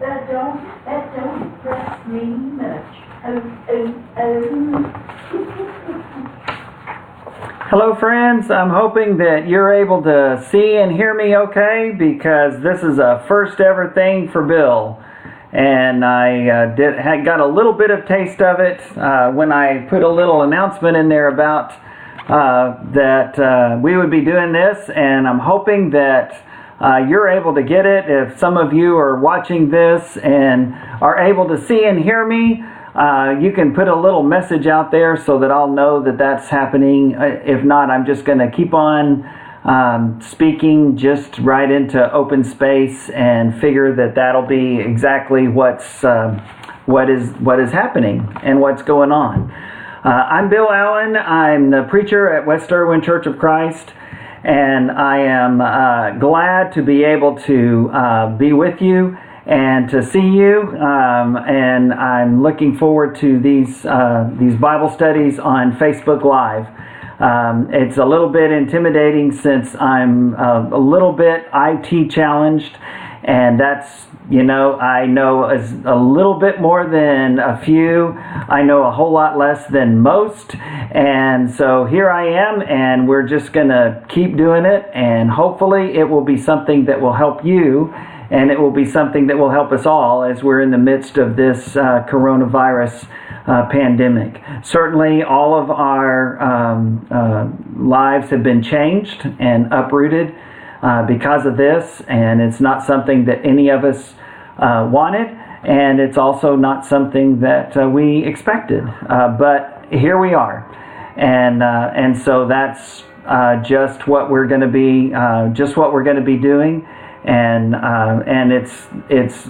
that don't, that don't impress me much. Oh, oh, oh. Hello, friends. I'm hoping that you're able to see and hear me okay because this is a first ever thing for Bill. And I uh, did had got a little bit of taste of it uh, when I put a little announcement in there about uh, that uh, we would be doing this, and I'm hoping that uh, you're able to get it. If some of you are watching this and are able to see and hear me, uh, you can put a little message out there so that I'll know that that's happening. Uh, if not, I'm just going to keep on um, speaking just right into open space and figure that that'll be exactly what's uh, what is what is happening and what's going on. Uh, I'm Bill Allen. I'm the preacher at West Erwin Church of Christ, and I am uh, glad to be able to uh, be with you and to see you. Um, and I'm looking forward to these uh, these Bible studies on Facebook Live. Um, it's a little bit intimidating since I'm uh, a little bit IT challenged, and that's you know I know a little bit more than a few. I know a whole lot less than most, and so here I am, and we're just gonna keep doing it, and hopefully it will be something that will help you. And it will be something that will help us all as we're in the midst of this uh, coronavirus uh, pandemic. Certainly, all of our um, uh, lives have been changed and uprooted uh, because of this, and it's not something that any of us uh, wanted, and it's also not something that uh, we expected. Uh, but here we are, and and so that's just what we're going to be, just what we're going to be doing. And and it's it's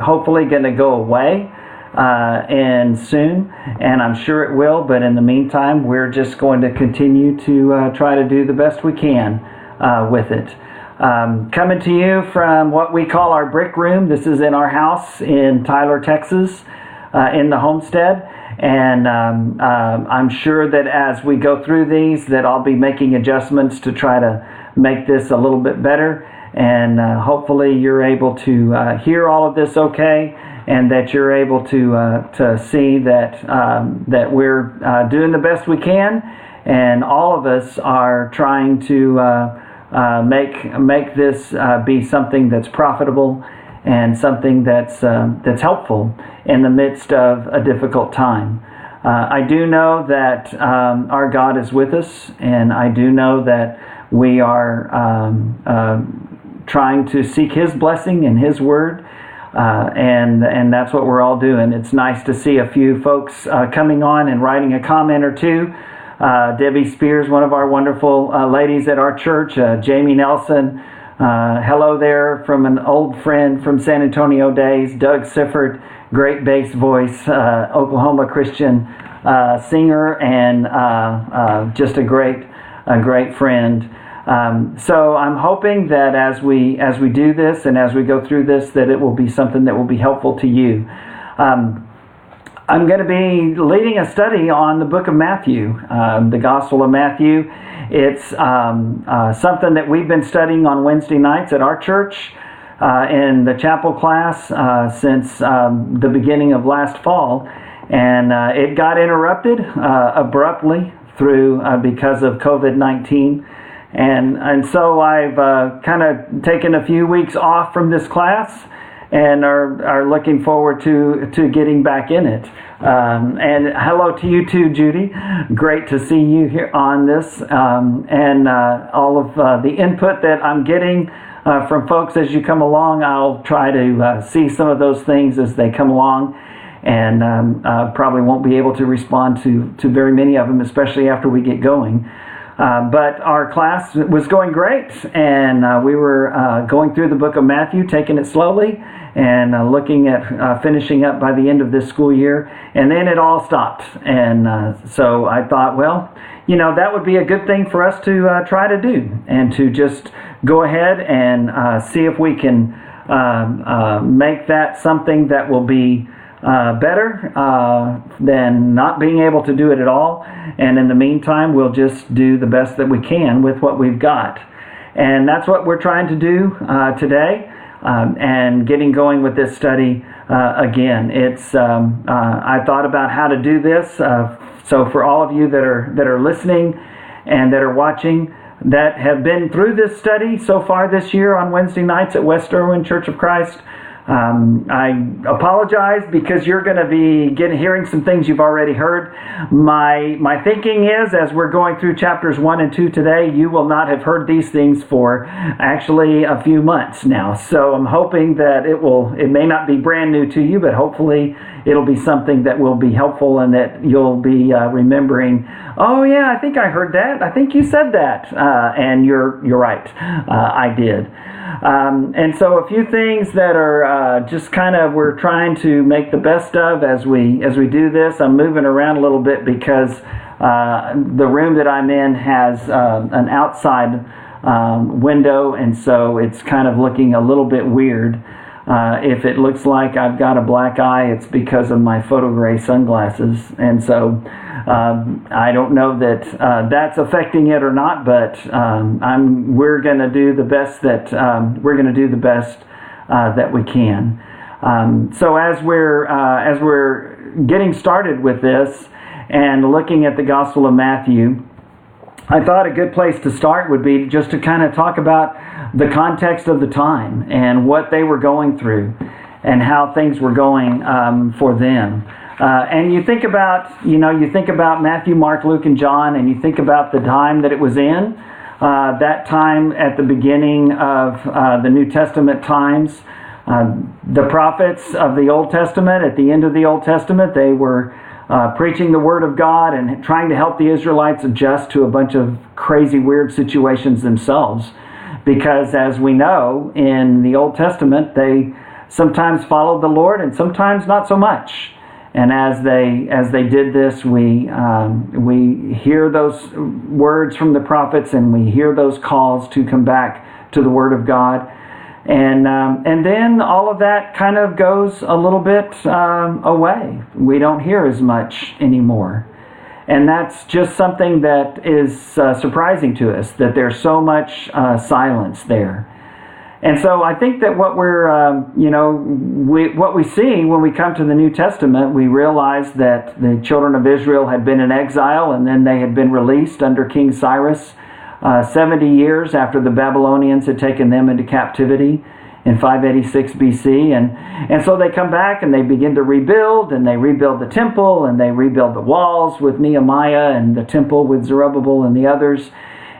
hopefully going to go away uh, and soon, and I'm sure it will. But in the meantime, we're just going to continue to uh, try to do the best we can uh, with it. Um, coming to you from what we call our brick room. This is in our house in Tyler, Texas, uh, in the homestead. And um, um, I'm sure that as we go through these, that I'll be making adjustments to try to make this a little bit better. And uh, hopefully, you're able to uh, hear all of this okay and that you're able to uh, to see that um, that we're uh, doing the best we can, and all of us are trying to uh, uh make make this uh, be something that's profitable and something that's uh, that's helpful in the midst of a difficult time. I do know that um, our God is with us, and I do know that we are um, trying to seek His blessing and His word uh, and and that's what we're all doing. It's nice to see a few folks uh, coming on and writing a comment or two. Uh, Debbie Spears, one of our wonderful uh, ladies at our church, uh, Jamie Nelson. Uh, hello there from an old friend from San Antonio days, Doug Sifford, great bass voice, Oklahoma Christian singer, and just a great, a great friend. Um, so I'm hoping that as we as we do this and as we go through this, that it will be something that will be helpful to you. Um, I'm going to be leading a study on the book of Matthew, um, the Gospel of Matthew. It's um, uh, something that we've been studying on Wednesday nights at our church uh, in the chapel class uh, since um, the beginning of last fall, and uh, it got interrupted uh, abruptly through uh, because of COVID 19. And, and so I've kind of taken a few weeks off from this class and are, are looking forward to, to getting back in it. Um, and hello to you too, Judy. Great to see you here on this um, and uh, all of uh, the input that I'm getting uh, from folks as you come along. I'll try to uh, see some of those things as they come along and um, uh, probably won't be able to respond to, to very many of them, especially after we get going. Uh, but our class was going great, and uh, we were uh, going through the book of Matthew, taking it slowly, and uh, looking at uh, finishing up by the end of this school year. And then it all stopped. And so I thought, well, you know, that would be a good thing for us to try to do, and to just go ahead and see if we can um, make that something that will be uh, better uh, than not being able to do it at all. And in the meantime, we'll just do the best that we can with what we've got. And that's what we're trying to do uh, today. Um, and getting going with this study uh, again. It's um, uh, I thought about how to do this. Uh, so for all of you that are that are listening and that are watching that have been through this study so far this year on Wednesday nights at West Erwin Church of Christ. Um, I apologize because you're going to be getting hearing some things you've already heard. My my thinking is, as we're going through chapters one and two today, you will not have heard these things for actually a few months now. So I'm hoping that it will. It may not be brand new to you, but hopefully it'll be something that will be helpful and that you'll be uh, remembering. Oh yeah, I think I heard that. I think you said that, uh, and you're you're right. Uh, I did. Um, and so a few things that are uh, just kind of we're trying to make the best of as we as we do this. I'm moving around a little bit because uh, the room that I'm in has uh, an outside um, window, and so it's kind of looking a little bit weird. Uh, if it looks like I've got a black eye, it's because of my photo gray sunglasses, and so um, I don't know that uh, that's affecting it or not, but um, I'm, we're going to do the best that um, we're going to do the best uh, that we can. Um, so as we're uh, as we're getting started with this and looking at the Gospel of Matthew, I thought a good place to start would be just to kind of talk about the context of the time and what they were going through and how things were going um, for them. Uh, and you think about, you know, you think about Matthew, Mark, Luke, and John, and you think about the time that it was in. Uh, that time at the beginning of uh, the New Testament times. Uh, the prophets of the Old Testament, at the end of the Old Testament, they were uh, preaching the Word of God and trying to help the Israelites adjust to a bunch of crazy, weird situations themselves. Because as we know in the Old Testament, they sometimes followed the Lord and sometimes not so much. And as they as they did this, we um, we hear those words from the prophets, and we hear those calls to come back to the Word of God, and um, and then all of that kind of goes a little bit um, away. We don't hear as much anymore, and that's just something that is uh, surprising to us that there's so much uh, silence there. And so I think that what we're, um, you know, we, what we see when we come to the New Testament, we realize that the children of Israel had been in exile and then they had been released under King Cyrus uh, 70 years after the Babylonians had taken them into captivity in 586 BC. And, and so they come back and they begin to rebuild and they rebuild the temple and they rebuild the walls with Nehemiah and the temple with Zerubbabel and the others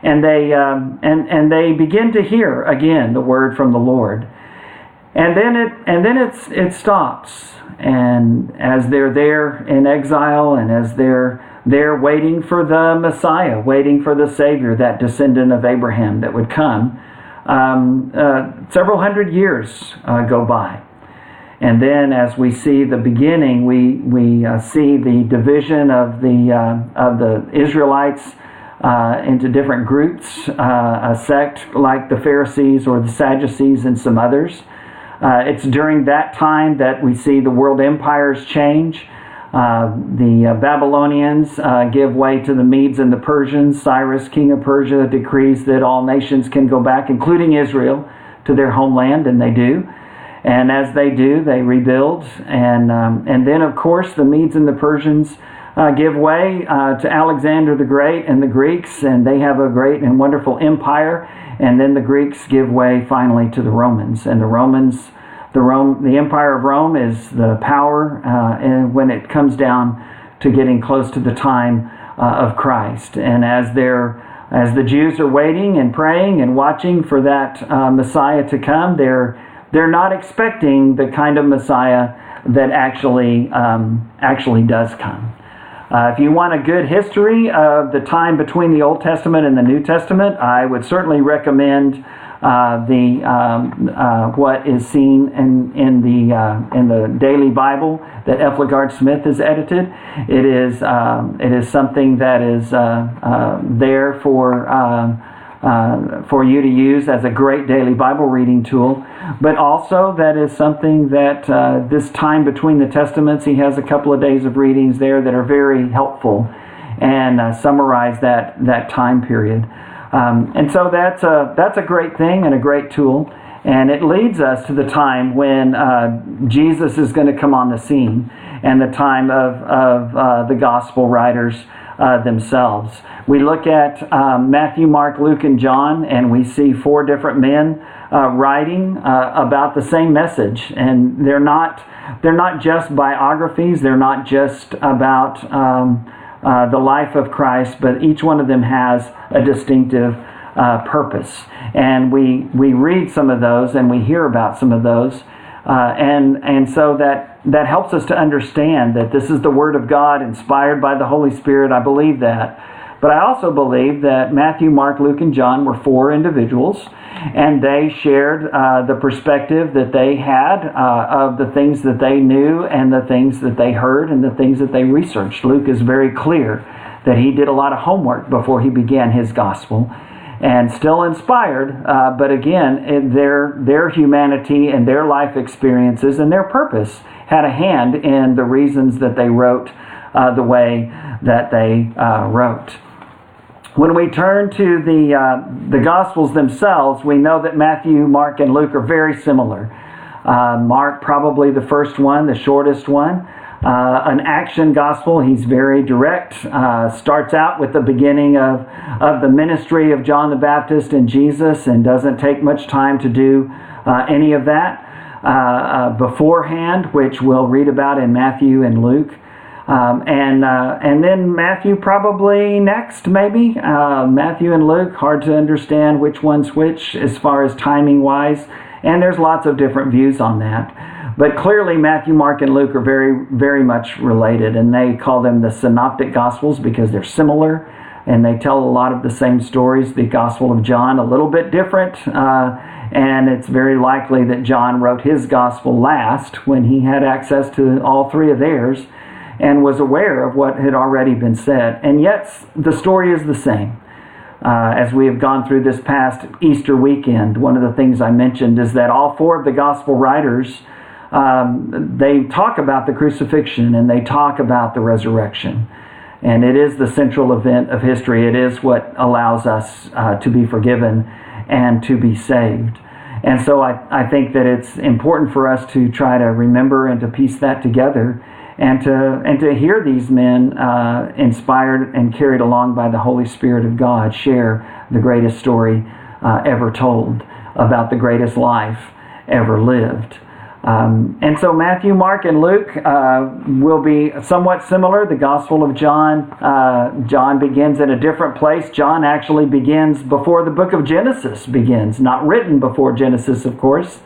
and they um, and and they begin to hear again the word from the Lord, and then it and then it's it stops, and as they're there in exile, and as they're there waiting for the Messiah, waiting for the Savior, that descendant of Abraham that would come, um, uh, several hundred years uh, go by. And then, as we see the beginning, we we uh, see the division of the uh, of the Israelites uh, into different groups, uh, a sect like the Pharisees or the Sadducees and some others. Uh, it's during that time that we see the world empires change. Uh, the uh, Babylonians uh, give way to the Medes and the Persians. Cyrus, king of Persia, decrees that all nations can go back, including Israel, to their homeland, and they do. And as they do, they rebuild. And, um, and then, of course, the Medes and the Persians uh, give way uh, to Alexander the Great and the Greeks, and they have a great and wonderful empire. And then the Greeks give way finally to the Romans, and the Romans, the Rome, the Empire of Rome is the power, uh, and when it comes down to getting close to the time uh, of Christ, and as they're as the Jews are waiting and praying and watching for that uh, Messiah to come, they're they're not expecting the kind of Messiah that actually um, actually does come. Uh, if you want a good history of the time between the Old Testament and the New Testament, I would certainly recommend uh, the um, uh, what is seen in in the uh, in the Daily Bible that F. LaGard Smith has edited. It is um, it is something that is uh, uh, there for. Uh, for you to use as a great daily Bible reading tool. But also, that is something that uh, this time between the Testaments, he has a couple of days of readings there that are very helpful and uh, summarize that, that time period. Um, and so that's a, that's a great thing and a great tool. And it leads us to the time when uh, Jesus is going to come on the scene and the time of, of uh, the gospel writers uh, themselves. We look at um, Matthew, Mark, Luke, and John, and we see four different men uh, writing uh, about the same message. And they're not, they're not just biographies, they're not just about um, uh, the life of Christ, but each one of them has a distinctive uh, purpose. And we, we read some of those and we hear about some of those. Uh, and, and so that, that helps us to understand that this is the Word of God inspired by the Holy Spirit. I believe that. But I also believe that Matthew, Mark, Luke, and John were four individuals, and they shared uh, the perspective that they had uh, of the things that they knew and the things that they heard and the things that they researched. Luke is very clear that he did a lot of homework before he began his gospel and still inspired, uh, but again, their, their humanity and their life experiences and their purpose had a hand in the reasons that they wrote uh, the way that they uh, wrote. When we turn to the, uh, the Gospels themselves, we know that Matthew, Mark, and Luke are very similar. Uh, Mark, probably the first one, the shortest one. Uh, an action gospel. He's very direct. Uh, starts out with the beginning of, of the ministry of John the Baptist and Jesus and doesn't take much time to do uh, any of that uh, uh, beforehand, which we'll read about in Matthew and Luke. Um, and uh, and then Matthew probably next, maybe Matthew and Luke. Hard to understand which one's which as far as timing wise, and there's lots of different views on that. But clearly, Matthew, Mark, and Luke are very, very much related, and they call them the synoptic gospels because they're similar and they tell a lot of the same stories. The Gospel of John, a little bit different, uh, and it's very likely that John wrote his gospel last when he had access to all three of theirs and was aware of what had already been said. And yet, the story is the same. Uh, as we have gone through this past Easter weekend, one of the things I mentioned is that all four of the gospel writers um, they talk about the crucifixion and they talk about the resurrection. And it is the central event of history. It is what allows us uh, to be forgiven and to be saved. And so I, I think that it's important for us to try to remember and to piece that together and to, and to hear these men, uh, inspired and carried along by the Holy Spirit of God, share the greatest story uh, ever told about the greatest life ever lived. Um, and so Matthew, Mark, and Luke uh, will be somewhat similar. The Gospel of John, uh, John begins in a different place. John actually begins before the book of Genesis begins, not written before Genesis, of course,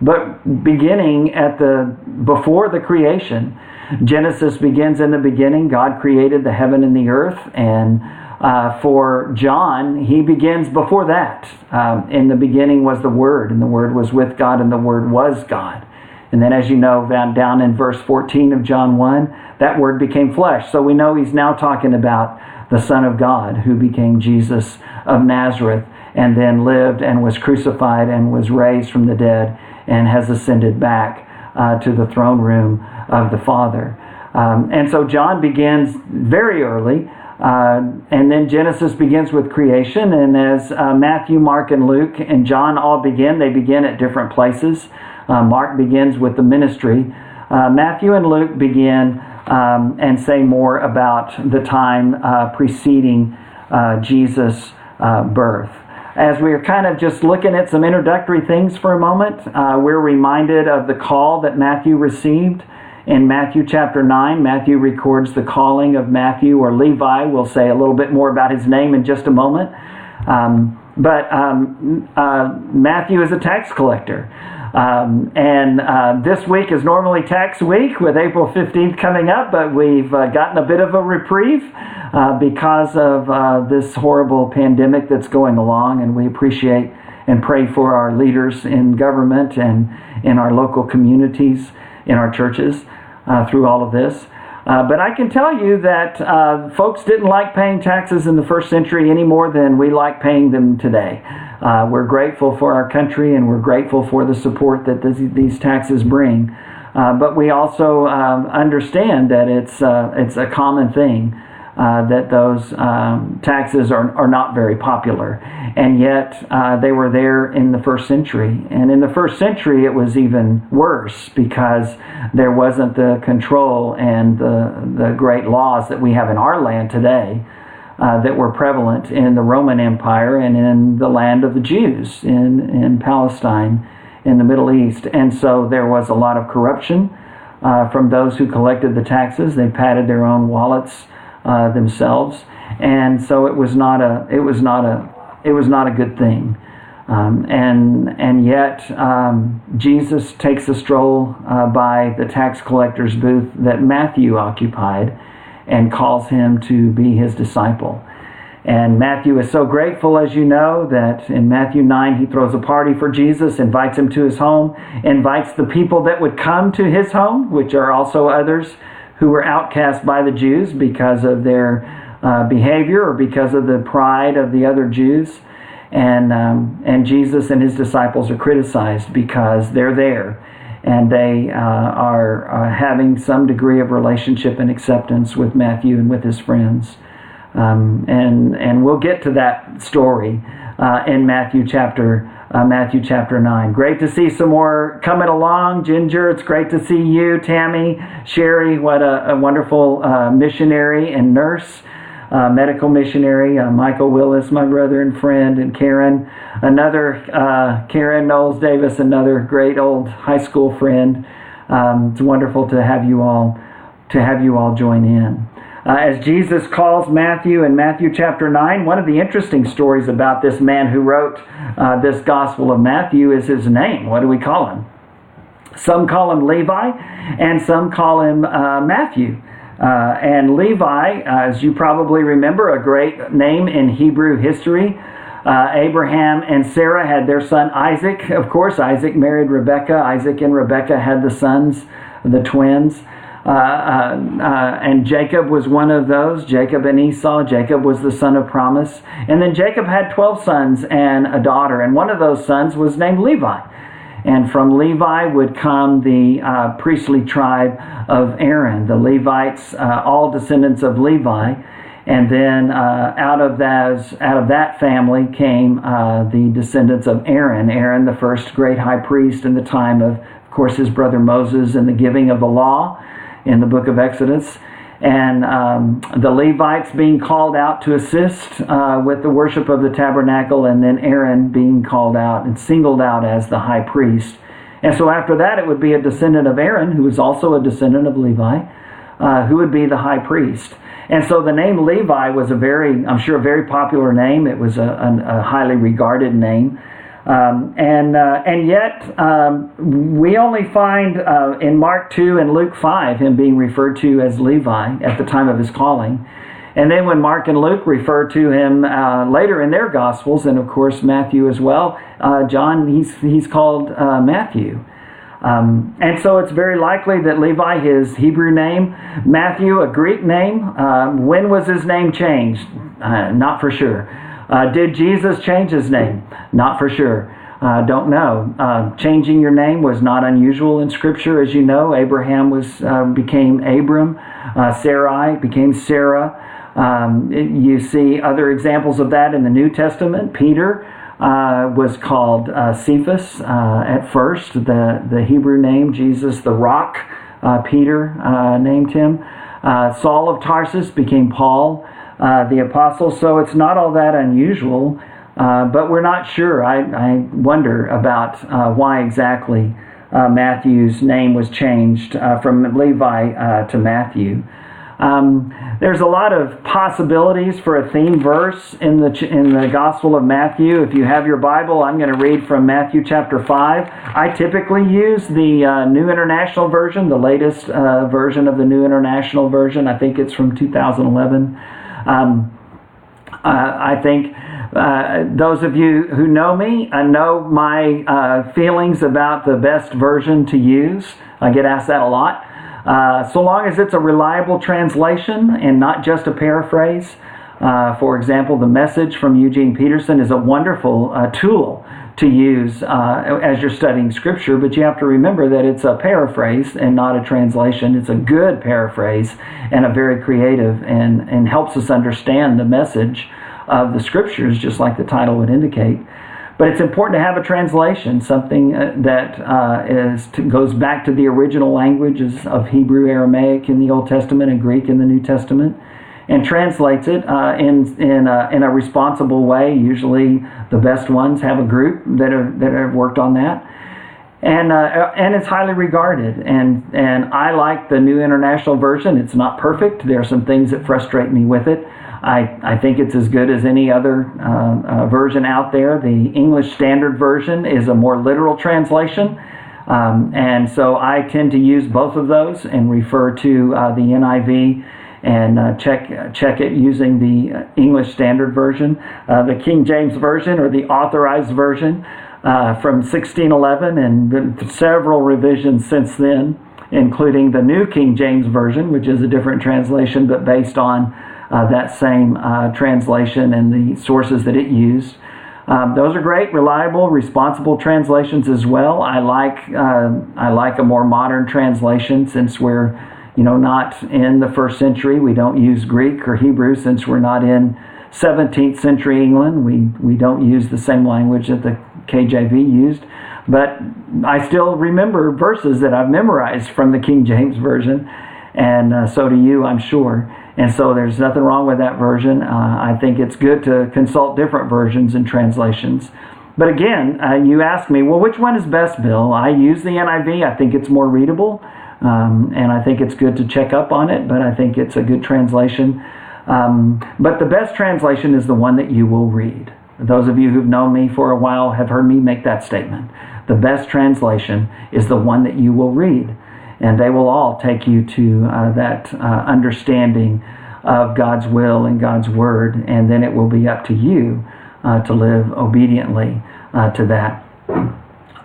but beginning at the before the creation. Genesis begins in the beginning. God created the heaven and the earth, and uh, for John, he begins before that. Um, in the beginning was the Word, and the Word was with God, and the Word was God. And then, as you know, down in verse 14 of John 1, that word became flesh. So we know he's now talking about the Son of God who became Jesus of Nazareth and then lived and was crucified and was raised from the dead and has ascended back uh, to the throne room of the Father. Um, and so John begins very early. Uh, and then Genesis begins with creation. And as uh, Matthew, Mark, and Luke and John all begin, they begin at different places. Uh, Mark begins with the ministry. Uh, Matthew and Luke begin um, and say more about the time uh, preceding uh, Jesus' uh, birth. As we are kind of just looking at some introductory things for a moment, uh, we're reminded of the call that Matthew received. In Matthew chapter 9, Matthew records the calling of Matthew or Levi. We'll say a little bit more about his name in just a moment. Um, but um, Matthew is a tax collector. Um, and uh, this week is normally tax week with April 15th coming up, but we've uh, gotten a bit of a reprieve uh, because of uh, this horrible pandemic that's going along. And we appreciate and pray for our leaders in government and in our local communities, in our churches uh, through all of this. Uh, but I can tell you that uh, folks didn't like paying taxes in the first century any more than we like paying them today. Uh, we're grateful for our country and we're grateful for the support that this, these taxes bring. Uh, but we also um, understand that it's, uh, it's a common thing uh, that those um, taxes are, are not very popular. And yet uh, they were there in the first century. And in the first century, it was even worse because there wasn't the control and the, the great laws that we have in our land today. Uh, that were prevalent in the Roman Empire and in the land of the Jews in, in Palestine in the Middle East. And so there was a lot of corruption uh, from those who collected the taxes. They padded their own wallets uh, themselves, and so it was not a it was not a it was not a good thing. Um, and and yet um, Jesus takes a stroll uh, by the tax collector's booth that Matthew occupied, and calls him to be his disciple. And Matthew is so grateful, as you know, that in Matthew 9 he throws a party for Jesus, invites him to his home, invites the people that would come to his home, which are also others who were outcast by the Jews because of their uh, behavior or because of the pride of the other Jews. And, um, and Jesus and his disciples are criticized because they're there and they uh, are uh, having some degree of relationship and acceptance with Matthew and with his friends. Um, and, and we'll get to that story uh, in Matthew chapter uh, Matthew chapter 9. Great to see some more coming along. Ginger, it's great to see you. Tammy, Sherry, what a, a wonderful uh, missionary and nurse. Uh, medical missionary, uh, Michael Willis, my brother and friend, and Karen, another uh, Karen Knowles Davis, another great old high school friend. Um, it's wonderful to have you all to have you all join in uh, as Jesus calls Matthew in Matthew chapter 9. One of the interesting stories about this man who wrote uh, this Gospel of Matthew is his name. What do we call him? Some call him Levi, and some call him uh, Matthew. Uh, and Levi, as you probably remember, a great name in Hebrew history. Uh, Abraham and Sarah had their son Isaac. Of course, Isaac married Rebekah. Isaac and Rebekah had the sons, the twins. Uh, uh, uh, and Jacob was one of those. Jacob and Esau. Jacob was the son of promise. And then Jacob had 12 sons and a daughter. And one of those sons was named Levi. And from Levi would come the uh, priestly tribe of Aaron, the Levites, uh, all descendants of Levi. And then uh, out of that, out of that family came the descendants of Aaron. Aaron, the first great high priest in the time of, of course, his brother Moses and the giving of the law in the book of Exodus. And um, the Levites being called out to assist uh, with the worship of the tabernacle, and then Aaron being called out and singled out as the high priest. And so after that, it would be a descendant of Aaron, who is also a descendant of Levi, uh, who would be the high priest. And so the name Levi was a very, I'm sure, a very popular name. It was a, a highly regarded name. Um, and, uh, and yet, um, we only find uh, in Mark 2 and Luke 5 him being referred to as Levi at the time of his calling. And then when Mark and Luke refer to him uh, later in their Gospels, and of course Matthew as well, uh, John, he's, he's called uh, Matthew. Um, and so it's very likely that Levi, his Hebrew name, Matthew, a Greek name, um, when was his name changed? Uh, not for sure. Uh, did Jesus change his name? Not for sure. Uh, don't know. Uh, changing your name was not unusual in Scripture, as you know. Abraham was uh, became Abram. Uh, Sarai became Sarah. Um, it, you see other examples of that in the New Testament. Peter uh, was called Cephas at first. The the Hebrew name Jesus, the Rock. Peter named him. Saul of Tarsus became Paul uh, the apostles, so it's not all that unusual, uh, but we're not sure. I, I wonder about uh, why exactly uh, Matthew's name was changed uh, from Levi to Matthew. Um, there's a lot of possibilities for a theme verse in the in the Gospel of Matthew. If you have your Bible, I'm going to read from Matthew chapter five. I typically use the uh, New International Version, the latest uh, version of the New International Version. I think it's from 2011. Um, uh, I think uh, those of you who know me uh, know my uh, feelings about the best version to use. I get asked that a lot. Uh, so long as it's a reliable translation and not just a paraphrase, Uh, for example, the message from Eugene Peterson is a wonderful uh, tool to use uh, as you're studying scripture, but you have to remember that it's a paraphrase and not a translation. It's a good paraphrase and a very creative and, and helps us understand the message of the scriptures, just like the title would indicate. But it's important to have a translation, something uh, that uh, is to, goes back to the original languages of Hebrew, Aramaic in the Old Testament, and Greek in the New Testament and translates it uh, in in a, in a responsible way. Usually, the best ones have a group that have that have worked on that, and uh, and it's highly regarded. And and I like the New International Version. It's not perfect. There are some things that frustrate me with it. I, I think it's as good as any other uh, uh version out there. The English Standard Version is a more literal translation. Um, and so I tend to use both of those and refer to uh, the NIV and uh, check check it using the English Standard Version, uh, the King James Version, or the Authorized Version uh, from 1611, and several revisions since then, including the New King James Version, which is a different translation but based on uh, that same uh, translation and the sources that it used. Um, those are great, reliable, responsible translations as well. I like uh, I like a more modern translation since we're you know, not in the first century. We don't use Greek or Hebrew since we're not in 17th century England. We, we don't use the same language that the KJV used. But I still remember verses that I've memorized from the King James Version, and uh, so do you, I'm sure. And so there's nothing wrong with that version. Uh, I think it's good to consult different versions and translations. But again, uh, you ask me, well, which one is best, Bill? I use the NIV. I think it's more readable. Um, and I think it's good to check up on it, but I think it's a good translation. Um, but the best translation is the one that you will read. Those of you who've known me for a while have heard me make that statement. The best translation is the one that you will read, and they will all take you to uh, that uh, understanding of God's will and God's word, and then it will be up to you uh, to live obediently uh, to that.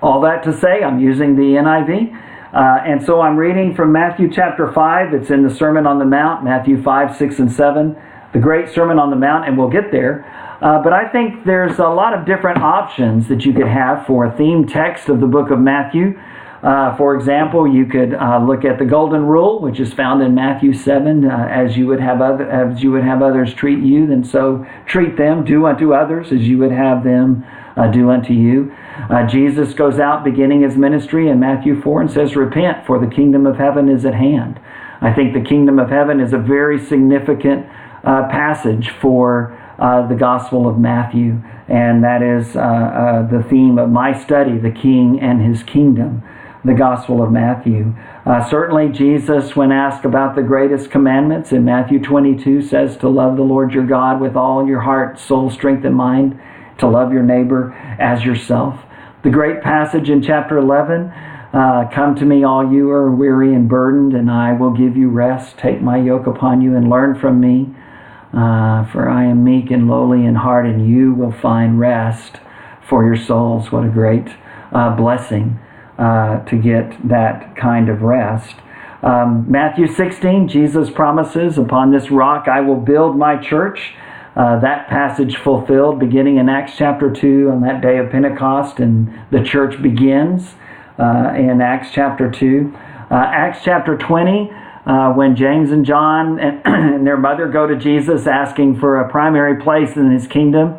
All that to say, I'm using the NIV. Uh, and so I'm reading from Matthew chapter 5. It's in the Sermon on the Mount, Matthew 5, 6, and 7. The great Sermon on the Mount, and we'll get there. Uh, but I think there's a lot of different options that you could have for a theme text of the book of Matthew. Uh, for example, you could uh, look at the golden rule, which is found in Matthew 7, uh, as you would have other, as you would have others treat you, then so treat them, do unto others as you would have them uh, do unto you. Uh, Jesus goes out beginning his ministry in Matthew 4 and says, Repent, for the kingdom of heaven is at hand. I think the kingdom of heaven is a very significant uh, passage for uh, the Gospel of Matthew, and that is uh, uh, the theme of my study, the King and his kingdom, the Gospel of Matthew. Uh, certainly, Jesus, when asked about the greatest commandments in Matthew 22, says to love the Lord your God with all your heart, soul, strength, and mind to love your neighbor as yourself. The great passage in chapter 11 uh, Come to me, all you are weary and burdened, and I will give you rest. Take my yoke upon you and learn from me, uh, for I am meek and lowly in heart, and you will find rest for your souls. What a great uh, blessing uh, to get that kind of rest. Um, Matthew 16, Jesus promises, Upon this rock I will build my church uh, that passage fulfilled beginning in Acts chapter 2 on that day of Pentecost, and the church begins uh, in Acts chapter 2. Uh, Acts chapter 20, uh, when James and John and, and, their mother go to Jesus asking for a primary place in his kingdom,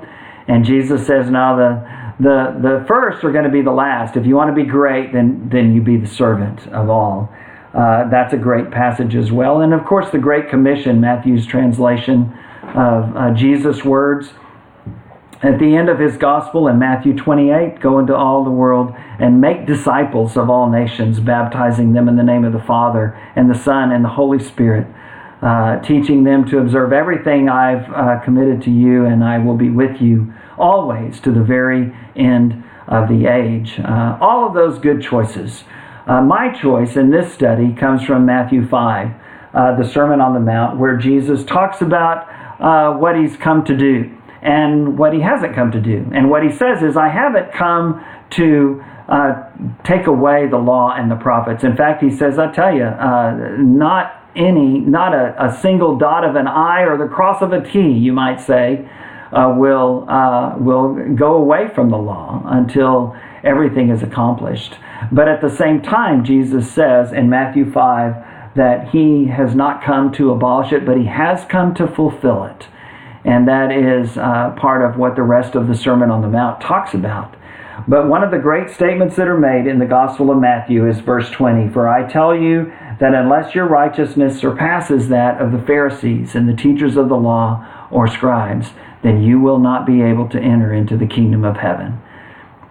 and Jesus says, No, the the, the first are going to be the last. If you want to be great, then, then you be the servant of all. Uh, that's a great passage as well. And of course, the Great Commission, Matthew's translation of uh, Jesus' words at the end of his gospel in Matthew 28 go into all the world and make disciples of all nations, baptizing them in the name of the Father and the Son and the Holy Spirit, uh, teaching them to observe everything I've uh, committed to you, and I will be with you always to the very end of the age. Uh, all of those good choices. Uh, my choice in this study comes from Matthew 5, uh, the Sermon on the Mount, where Jesus talks about uh, what he's come to do and what he hasn't come to do. And what he says is, I haven't come to uh, take away the law and the prophets. In fact, he says, I tell you, uh, not any, not a, a single dot of an I or the cross of a T, you might say, uh, will, uh, will go away from the law until everything is accomplished. But at the same time, Jesus says in Matthew 5 that he has not come to abolish it, but he has come to fulfill it. And that is uh, part of what the rest of the Sermon on the Mount talks about. But one of the great statements that are made in the Gospel of Matthew is verse 20 For I tell you that unless your righteousness surpasses that of the Pharisees and the teachers of the law or scribes, then you will not be able to enter into the kingdom of heaven.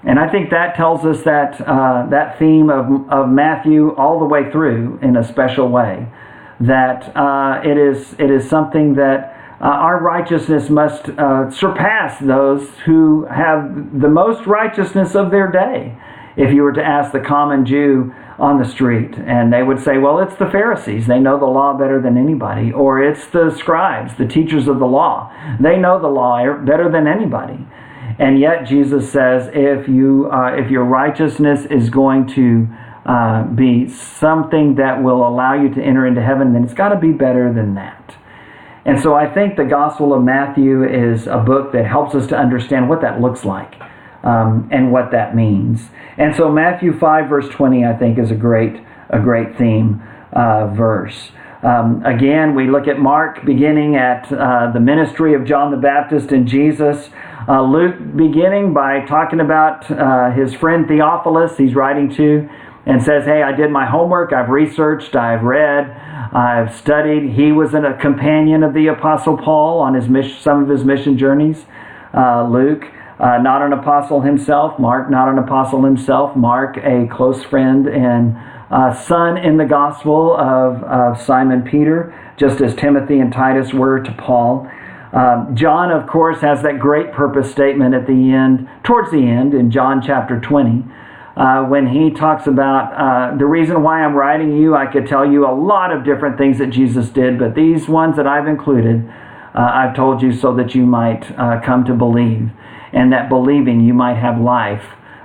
And I think that tells us that, uh, that theme of, of Matthew all the way through in a special way. That uh, it, is, it is something that uh, our righteousness must uh, surpass those who have the most righteousness of their day. If you were to ask the common Jew on the street, and they would say, Well, it's the Pharisees. They know the law better than anybody. Or it's the scribes, the teachers of the law. They know the law better than anybody. And yet Jesus says, if you uh, if your righteousness is going to uh, be something that will allow you to enter into heaven, then it's got to be better than that. And so I think the Gospel of Matthew is a book that helps us to understand what that looks like um, and what that means. And so Matthew 5 verse 20 I think is a great a great theme uh, verse. Um, again, we look at Mark beginning at uh, the ministry of John the Baptist and Jesus. Uh, Luke beginning by talking about uh, his friend Theophilus, he's writing to, and says, Hey, I did my homework, I've researched, I've read, I've studied. He was a companion of the Apostle Paul on his mission, some of his mission journeys. Uh, Luke, uh, not an apostle himself. Mark, not an apostle himself. Mark, a close friend and uh, son in the gospel of, of Simon Peter, just as Timothy and Titus were to Paul. Um, John, of course, has that great purpose statement at the end, towards the end, in John chapter 20, uh, when he talks about uh, the reason why I'm writing you. I could tell you a lot of different things that Jesus did, but these ones that I've included, uh, I've told you so that you might uh, come to believe, and that believing you might have life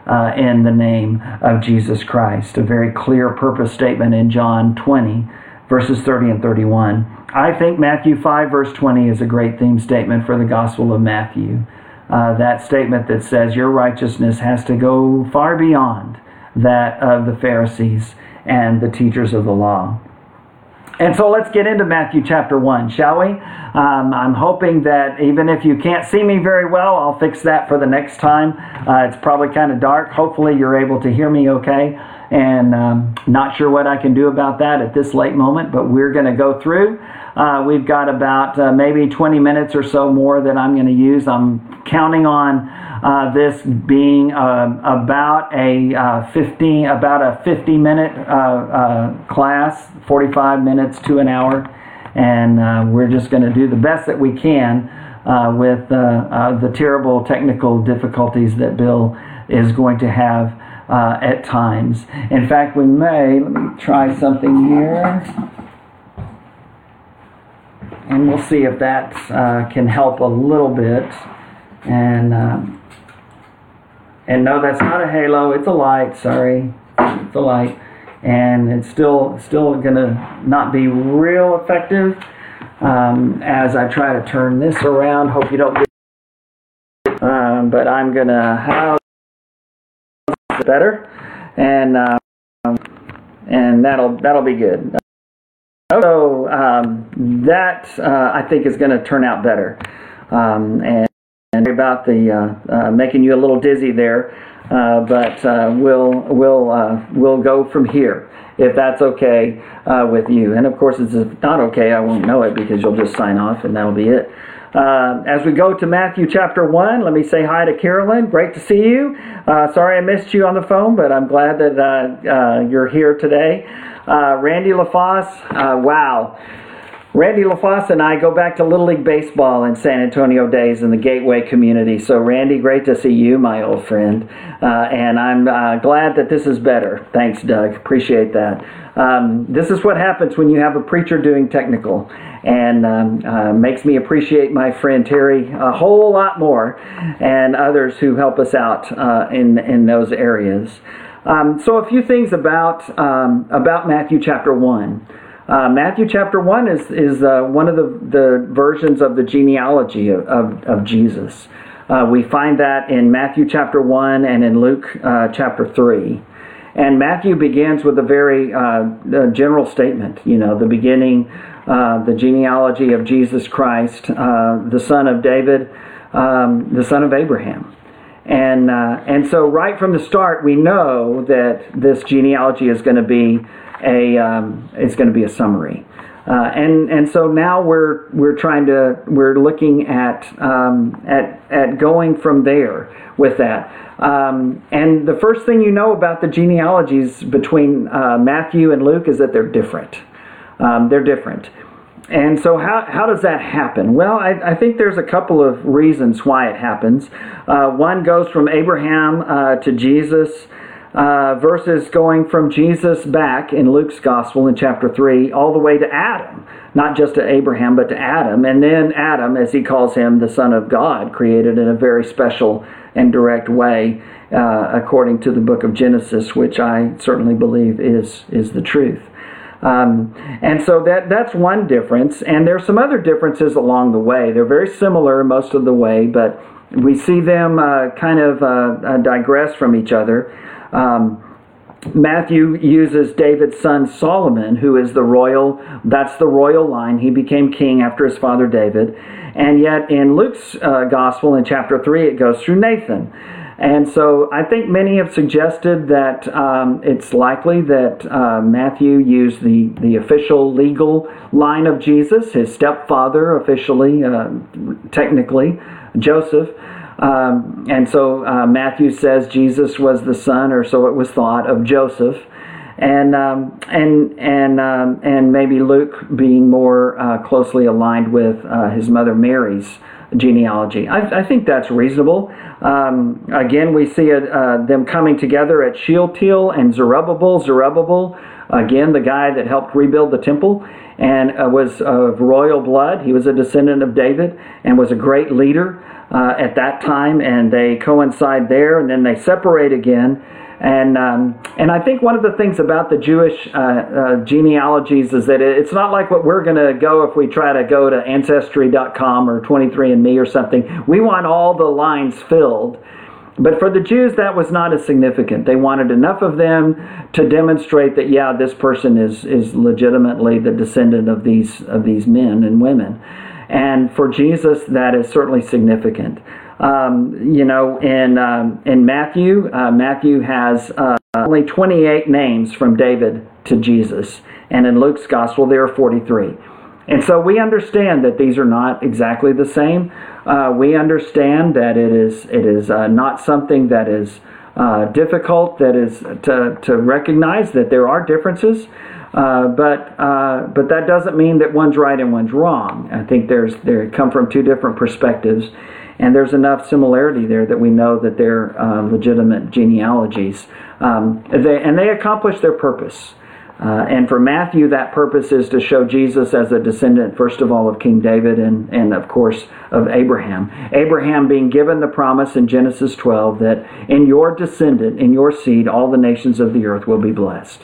uh, in the name of Jesus Christ. A very clear purpose statement in John 20, verses 30 and 31. I think Matthew 5, verse 20 is a great theme statement for the Gospel of Matthew. Uh, that statement that says your righteousness has to go far beyond that of the Pharisees and the teachers of the law. And so let's get into Matthew chapter 1, shall we? Um, I'm hoping that even if you can't see me very well, I'll fix that for the next time. Uh, it's probably kind of dark. Hopefully, you're able to hear me okay. And um, not sure what I can do about that at this late moment, but we're going to go through. Uh, we've got about uh, maybe 20 minutes or so more that I'm going to use. I'm counting on uh, this being uh, about a uh, 15 about a 50 minute uh, class, 45 minutes to an hour, and we're just going to do the best that we can with the terrible technical difficulties that Bill is going to have at times. In fact, we may let me try something here and we'll see if that uh, can help a little bit. And um, and no, that's not a halo. It's a light. Sorry, it's a light, and it's still still gonna not be real effective um, as I try to turn this around. Hope you don't. Get, um, but I'm gonna have better, and um, and that'll that'll be good. So um, that uh, I think is going to turn out better, um, and, and about the uh, uh, making you a little dizzy there, uh, but uh, we'll we'll uh, we'll go from here if that's okay with you. And of course, if it's not okay, I won't know it because you'll just sign off and that'll be it. as we go to Matthew chapter 1, let me say hi to Carolyn. Great to see you. sorry I missed you on the phone, but I'm glad that you're here today. Uh, Randy LaFosse, uh, wow. Randy LaFosse and I go back to Little League Baseball in San Antonio days in the Gateway community. So, Randy, great to see you, my old friend. Uh, and I'm uh, glad that this is better. Thanks, Doug. Appreciate that. Um, this is what happens when you have a preacher doing technical and um, uh, makes me appreciate my friend Terry a whole lot more and others who help us out uh, in, in those areas. Um, so a few things about um, about Matthew chapter one. Uh, Matthew chapter 1 is, is uh, one of the, the versions of the genealogy of, of, of Jesus. Uh, we find that in Matthew chapter 1 and in Luke uh, chapter 3. And Matthew begins with a very uh, general statement, you know, the beginning, uh, the genealogy of Jesus Christ, the son of David, um, the son of Abraham. And, and so, right from the start, we know that this genealogy is going to be a um, going to be a summary. Uh, and and so now we're we're trying to we're looking at um, at at going from there with that. Um, and the first thing you know about the genealogies between uh, Matthew and Luke is that they're different. Um, they're different. And so, how, how does that happen? Well, I, I think there's a couple of reasons why it happens. Uh, one goes from Abraham uh, to Jesus uh, verses going from Jesus back in Luke's Gospel in chapter 3 all the way to Adam. Not just to Abraham, but to Adam. And then Adam, as he calls him, the Son of God, created in a very special and direct way, uh, according to the book of Genesis, which I certainly believe is, is the truth. Um, and so that that's one difference. And there's some other differences along the way. They're very similar most of the way, but we see them uh, kind of uh, uh digress from each other. Um, Matthew uses David's son Solomon, who is the royal, that's the royal line. He became king after his father David. And yet in Luke's uh, gospel in chapter 3, it goes through Nathan. And so I think many have suggested that um, it's likely that uh, Matthew used the, the official legal line of Jesus, his stepfather officially, uh, technically, Joseph. Um, and so uh, Matthew says Jesus was the son, or so it was thought, of Joseph. And um, and and um, and maybe Luke being more uh, closely aligned with uh, his mother Mary's genealogy. I, I think that's reasonable. Um, again, we see it, uh, them coming together at Shealtiel and Zerubbabel. Zerubbabel, again, the guy that helped rebuild the temple and uh, was of royal blood. He was a descendant of David and was a great leader uh, at that time, and they coincide there, and then they separate again. And um, and I think one of the things about the Jewish uh, uh, genealogies is that it's not like what we're going to go if we try to go to Ancestry.com or 23andMe or something. We want all the lines filled. But for the Jews, that was not as significant. They wanted enough of them to demonstrate that, yeah, this person is, is legitimately the descendant of these, of these men and women. And for Jesus, that is certainly significant. Um, you know, in, um, in Matthew, uh, Matthew has uh, only 28 names from David to Jesus. And in Luke's gospel, there are 43. And so we understand that these are not exactly the same. Uh, we understand that it is, it is uh, not something that is uh, difficult, that is to, to recognize that there are differences. Uh, but uh, but that doesn't mean that one's right and one's wrong. I think there's they come from two different perspectives, and there's enough similarity there that we know that they're uh, legitimate genealogies. Um, they, and they accomplish their purpose. Uh, and for Matthew, that purpose is to show Jesus as a descendant, first of all, of King David and, and of course, of Abraham. Abraham being given the promise in Genesis 12 that in your descendant, in your seed, all the nations of the earth will be blessed.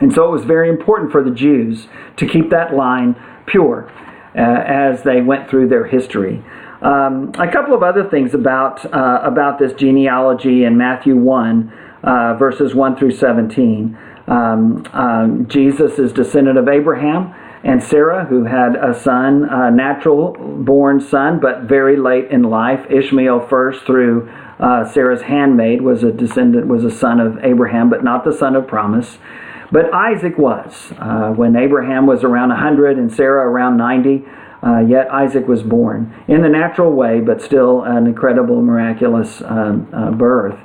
And so it was very important for the Jews to keep that line pure uh, as they went through their history. Um, a couple of other things about, uh, about this genealogy in Matthew 1, uh, verses 1 through 17. Um, um, Jesus is descendant of Abraham and Sarah, who had a son, a natural born son, but very late in life. Ishmael first through uh, Sarah's handmaid was a descendant, was a son of Abraham, but not the son of promise. But Isaac was. Uh, when Abraham was around 100 and Sarah around 90, uh, yet Isaac was born in the natural way, but still an incredible, miraculous um, uh, birth.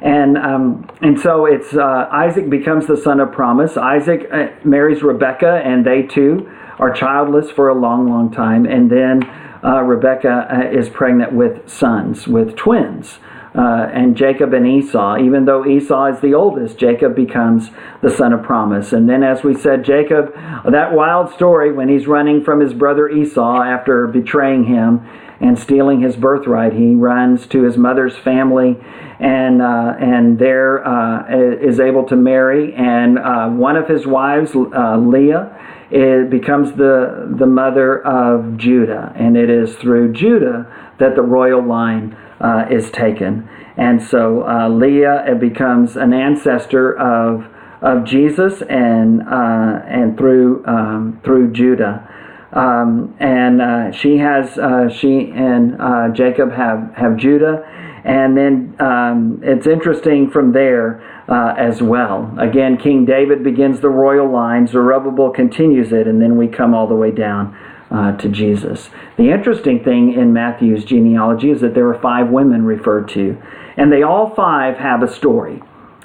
And um, and so it's uh, Isaac becomes the son of promise. Isaac uh, marries Rebecca, and they too are childless for a long, long time. And then uh, Rebecca is pregnant with sons, with twins. Uh, and Jacob and Esau. Even though Esau is the oldest, Jacob becomes the son of promise. And then, as we said, Jacob, that wild story when he's running from his brother Esau after betraying him and stealing his birthright, he runs to his mother's family and uh, and there uh, is able to marry. And uh, one of his wives, uh, Leah, it becomes the the mother of Judah, and it is through Judah that the royal line uh, is taken. And so uh, Leah becomes an ancestor of of Jesus, and uh, and through um, through Judah. Um, and uh, she has uh, she and Jacob have have Judah, and then um, it's interesting from there uh, as well. Again, King David begins the royal line, Zerubbabel continues it, and then we come all the way down uh, to Jesus. The interesting thing in Matthew's genealogy is that there are five women referred to, and they all five have a story.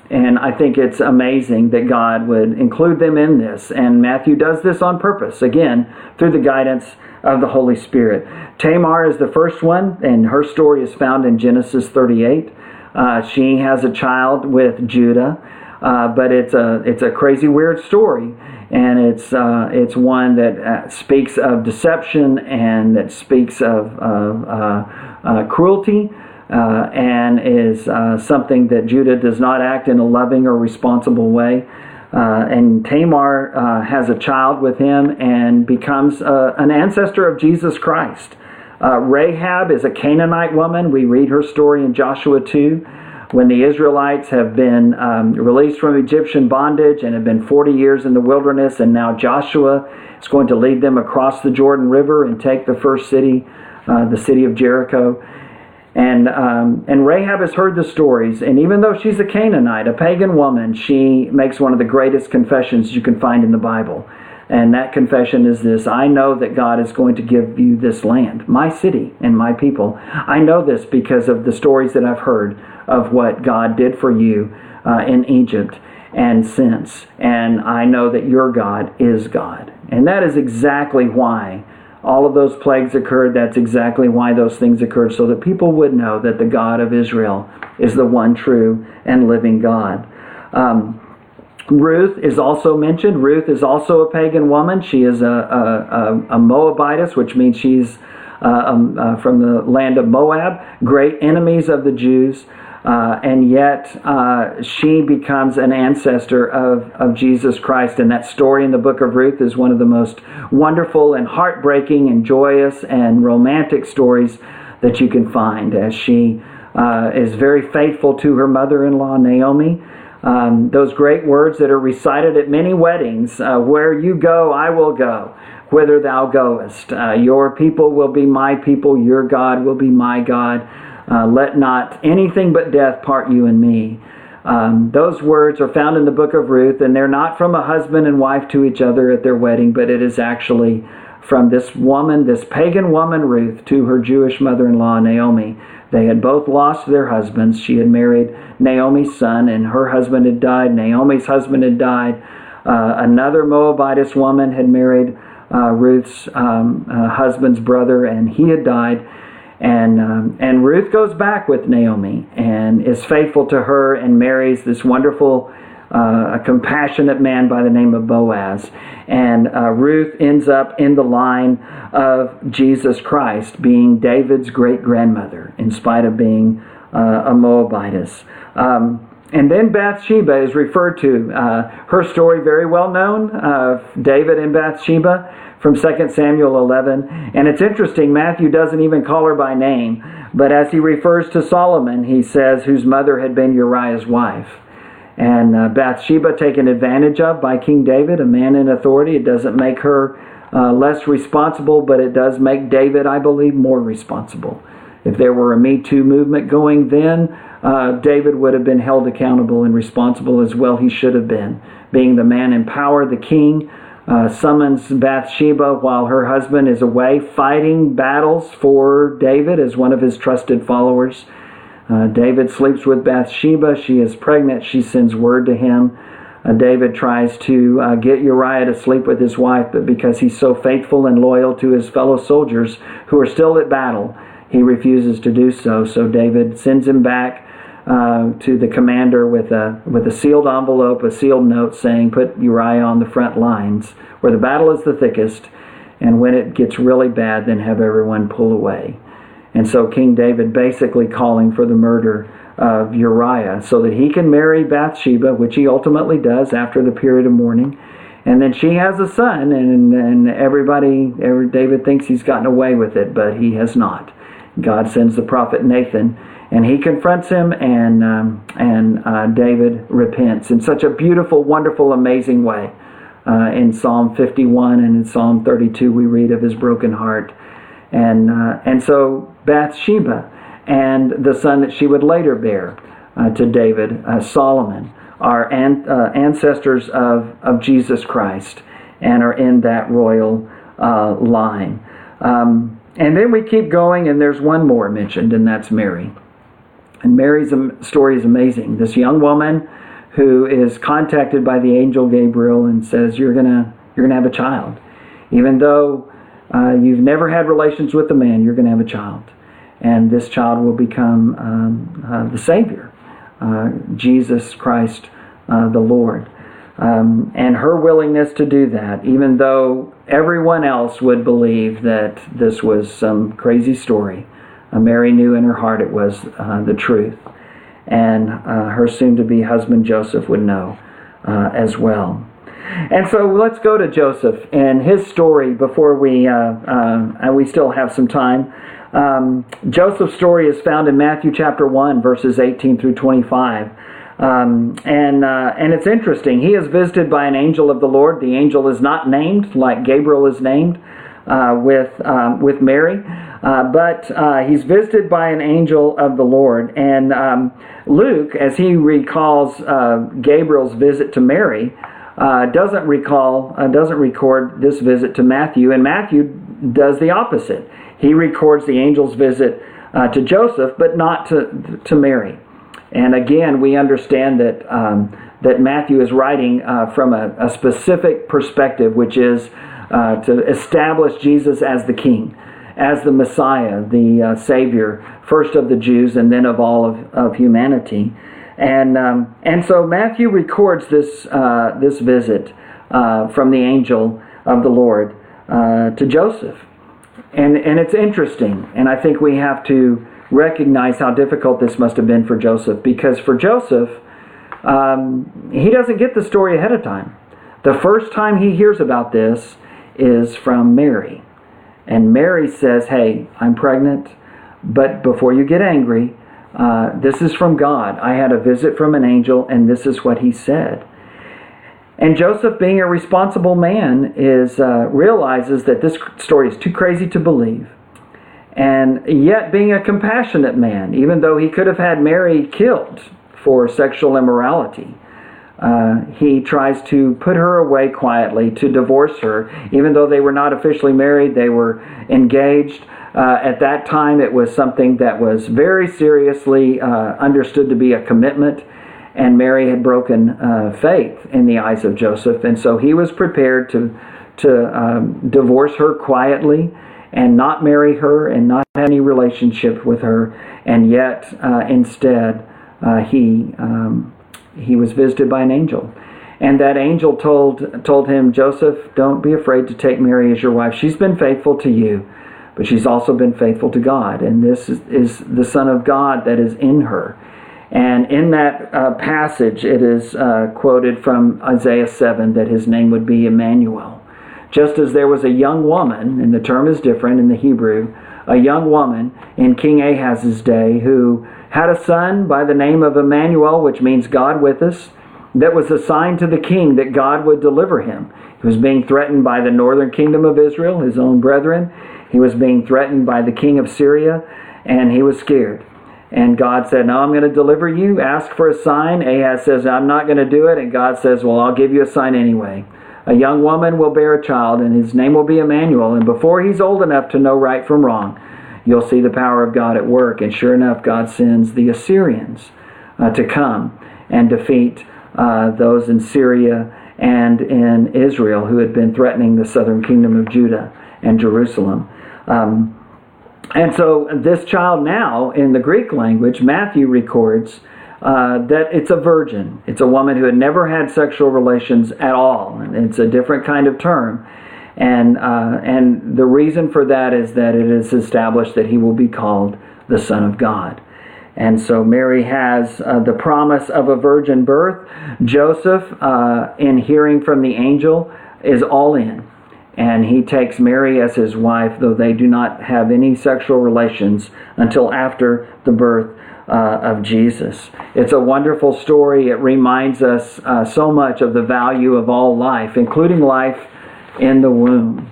And I think it's amazing that God would include them in this. And Matthew does this on purpose, again, through the guidance of the Holy Spirit. Tamar is the first one, and her story is found in Genesis 38. Uh, she has a child with Judah, uh, but it's a it's a crazy weird story, and it's uh, it's one that uh, speaks of deception and that speaks of, of uh, uh, cruelty. and is something that Judah does not act in a loving or responsible way. and Tamar has a child with him and becomes an ancestor of Jesus Christ. Uh, Rahab is a Canaanite woman. We read her story in Joshua 2 when the Israelites have been um, released from Egyptian bondage and have been 40 years in the wilderness, and now Joshua is going to lead them across the Jordan River and take the first city, uh, the city of Jericho. And um, and Rahab has heard the stories, and even though she's a Canaanite, a pagan woman, she makes one of the greatest confessions you can find in the Bible. And that confession is this I know that God is going to give you this land, my city, and my people. I know this because of the stories that I've heard of what God did for you uh, in Egypt and since. And I know that your God is God. And that is exactly why all of those plagues occurred. That's exactly why those things occurred, so that people would know that the God of Israel is the one true and living God. Um, Ruth is also mentioned. Ruth is also a pagan woman. She is a, a, a, a Moabitess, which means she's uh, um, uh, from the land of Moab, great enemies of the Jews. Uh, and yet uh, she becomes an ancestor of, of Jesus Christ. And that story in the book of Ruth is one of the most wonderful and heartbreaking and joyous and romantic stories that you can find as she uh, is very faithful to her mother in law, Naomi. Um, those great words that are recited at many weddings uh, where you go, I will go. Whither thou goest. Uh, your people will be my people, your God will be my God. Uh, let not anything but death part you and me. Um, those words are found in the book of Ruth, and they're not from a husband and wife to each other at their wedding, but it is actually from this woman, this pagan woman, Ruth, to her Jewish mother in law, Naomi. They had both lost their husbands. She had married Naomi's son, and her husband had died. Naomi's husband had died. Uh, another Moabitess woman had married uh, Ruth's um, uh, husband's brother, and he had died. And um, and Ruth goes back with Naomi and is faithful to her and marries this wonderful uh, a compassionate man by the name of Boaz. And uh, Ruth ends up in the line of Jesus Christ, being David's great grandmother, in spite of being uh, a Moabitess. Um, and then Bathsheba is referred to. Uh, her story, very well known, uh, David and Bathsheba from 2 Samuel 11. And it's interesting, Matthew doesn't even call her by name, but as he refers to Solomon, he says, whose mother had been Uriah's wife and uh, Bathsheba taken advantage of by King David, a man in authority. It doesn't make her uh, less responsible, but it does make David, I believe, more responsible. If there were a Me Too movement going then, uh, David would have been held accountable and responsible as well. He should have been. Being the man in power, the king uh, summons Bathsheba while her husband is away fighting battles for David as one of his trusted followers. Uh, David sleeps with Bathsheba. She is pregnant. She sends word to him. Uh, David tries to uh, get Uriah to sleep with his wife, but because he's so faithful and loyal to his fellow soldiers who are still at battle, he refuses to do so. So David sends him back uh, to the commander with a with a sealed envelope, a sealed note saying, "Put Uriah on the front lines where the battle is the thickest, and when it gets really bad, then have everyone pull away." And so King David basically calling for the murder of Uriah so that he can marry Bathsheba, which he ultimately does after the period of mourning. And then she has a son, and, and everybody, every, David thinks he's gotten away with it, but he has not. God sends the prophet Nathan, and he confronts him, and um, and uh, David repents in such a beautiful, wonderful, amazing way. Uh, in Psalm 51 and in Psalm 32, we read of his broken heart, and uh, and so Bathsheba and the son that she would later bear uh, to David, uh, Solomon, are an, uh, ancestors of of Jesus Christ, and are in that royal line. Um, and then we keep going, and there's one more mentioned, and that's Mary. And Mary's story is amazing. This young woman who is contacted by the angel Gabriel and says, "You're gonna, you're gonna have a child, even though uh, you've never had relations with a man. You're gonna have a child, and this child will become um, uh, the Savior, uh, Jesus Christ, uh, the Lord." Um, and her willingness to do that, even though everyone else would believe that this was some crazy story. Uh, Mary knew in her heart it was the truth. And her soon to be husband Joseph would know as well. And so let's go to Joseph and his story before we, uh, uh, we still have some time. Um, Joseph's story is found in Matthew chapter 1, verses 18 through 25. Um, and uh, and it's interesting. He is visited by an angel of the Lord. The angel is not named like Gabriel is named uh, with um, with Mary, uh, but uh, he's visited by an angel of the Lord. And um, Luke, as he recalls uh, Gabriel's visit to Mary, uh, doesn't recall doesn't record this visit to Matthew, and Matthew does the opposite. He records the angel's visit to Joseph, but not to to Mary. And again, we understand that, um, that Matthew is writing uh, from a, a, specific perspective, which is uh, to establish Jesus as the King, as the Messiah, the uh, Savior, first of the Jews and then of all of, of humanity. And, um, and so Matthew records this, uh, this visit uh, from the angel of the Lord uh, to Joseph. And, and it's interesting, and I think we have to recognize how difficult this must have been for Joseph because for Joseph, um, he doesn't get the story ahead of time. The first time he hears about this is from Mary. And Mary says, Hey, I'm pregnant, but before you get angry, uh, this is from God. I had a visit from an angel, and this is what he said. And Joseph, being a responsible man, is uh, realizes that this story is too crazy to believe and yet being a compassionate man, even though he could have had Mary killed for sexual immorality. Uh, he tries to put her away quietly, to divorce her, even though they were not officially married, they were engaged. Uh, at that time, it was something that was very seriously uh, understood to be a commitment, and Mary had broken uh, faith in the eyes of Joseph, and so he was prepared to to um, divorce her quietly and not marry her and not have any relationship with her, and yet uh, instead uh, he um, he was visited by an angel, and that angel told told him, Joseph, don't be afraid to take Mary as your wife. She's been faithful to you, but she's also been faithful to God, and this is, is the Son of God that is in her. And in that uh, passage, it is uh, quoted from Isaiah 7 that his name would be Emmanuel. Just as there was a young woman, and the term is different in the Hebrew, a young woman in King Ahaz's day who had a son by the name of Emmanuel, which means God with us, that was assigned to the king that God would deliver him. He was being threatened by the northern kingdom of Israel, his own brethren. He was being threatened by the king of Syria, and he was scared. And God said, No, I'm going to deliver you. Ask for a sign. Ahaz says, I'm not going to do it. And God says, Well, I'll give you a sign anyway. A young woman will bear a child, and his name will be Emmanuel. And before he's old enough to know right from wrong, you'll see the power of God at work. And sure enough, God sends the Assyrians uh, to come and defeat uh, those in Syria and in Israel who had been threatening the southern kingdom of Judah and Jerusalem. Um, and so this child now, in the Greek language, Matthew records uh, that it's a virgin. It's a woman who had never had sexual relations at all. And it's a different kind of term. And, uh, and the reason for that is that it is established that he will be called the Son of God. And so Mary has uh, the promise of a virgin birth. Joseph, uh, in hearing from the angel, is all in. And he takes Mary as his wife, though they do not have any sexual relations until after the birth uh, of Jesus. It's a wonderful story. It reminds us uh, so much of the value of all life, including life in the womb.